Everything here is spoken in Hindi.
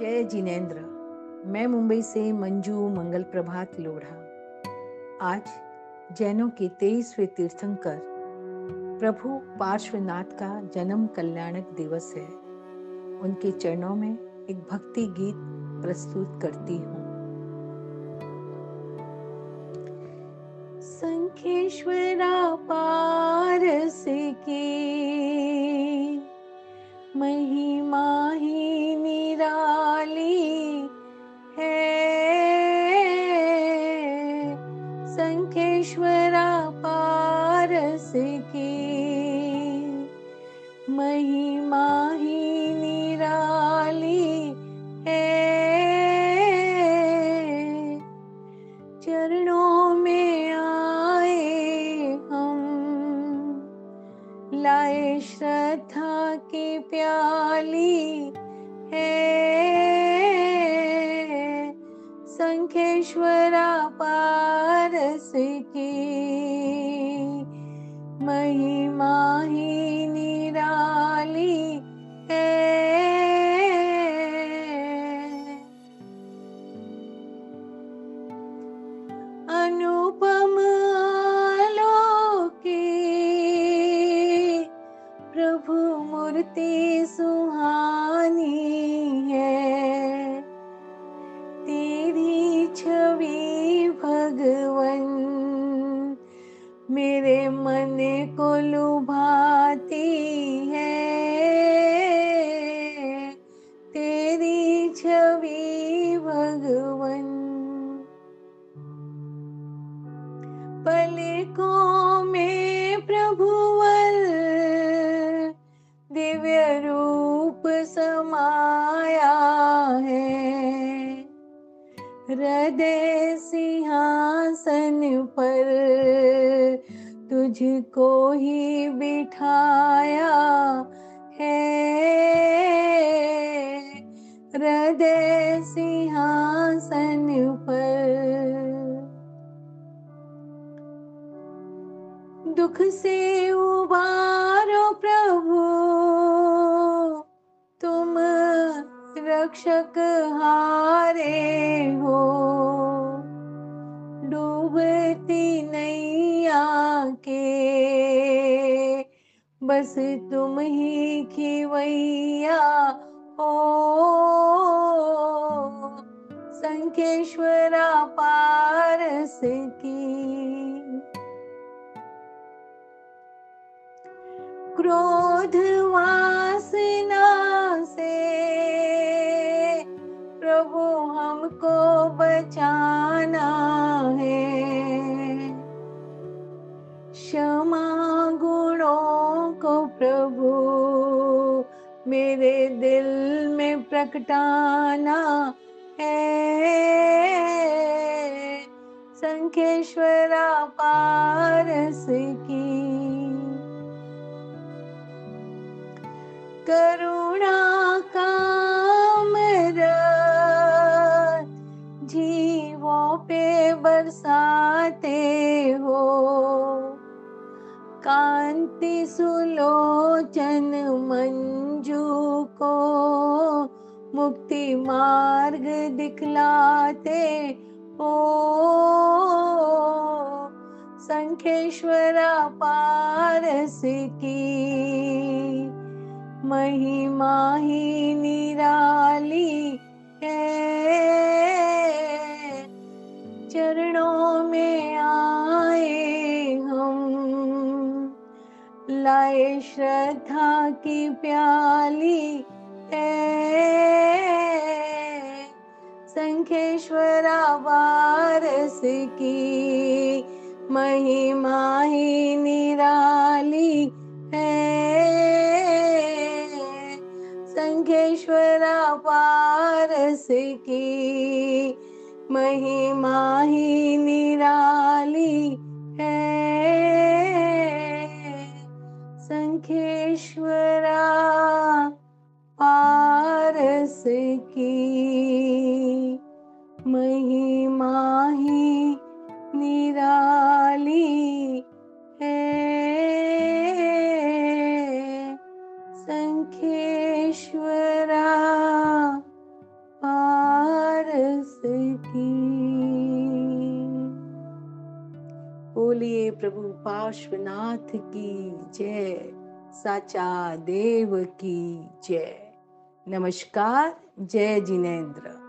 जय जिनेन्द्र। मैं मुंबई से मंजू मंगल प्रभात लोढ़ा। आज जैनों के तेईसवें तीर्थंकर, प्रभु पार्श्वनाथ का जन्म कल्याणक दिवस है। उनके चरणों में एक भक्ति गीत प्रस्तुत करती हूँ। संखेश्वरा पारस की महिमा लाए श्रद्धा की प्याली है। संखेश्वरा पारस की प्रभु मूर्ति सुहानी है। तेरी छवि भगवन, मेरे मन को लुभाती है। तेरी छवि भगवन पलकों दिव्य रूप समाया है। हृदय सिंहासन पर तुझको ही बिठाया है। हृदय सिंहासन पर दुख से उबारो प्रभु। रक्षक हारे हो। डूबती नैया के बस तुम ही खिवैया हो। संकेश्वरा पारस की क्षमा गुणों को प्रभु, मेरे दिल में प्रकटाना है। संखेश्वरा पारस की करुणा कामर जीवों पे बरसाते हो। कांति सुलोचन मंजू को मुक्ति मार्ग दिखलाते। हो संखेश्वरा पारस की महिमा ही लाए श्रद्धा की प्याली। है संखेश्वरा वारस की महिमा ही निराली। है संखेश्वरा पारस की महिमा ही निराली। है लंकेश्वरा पारस की महिमा ही निराली है। संखेश्वरा पारस की। बोलिए प्रभु पार्श्वनाथ की जय। साचा देव की जय। नमस्कार जय जिनेन्द्र।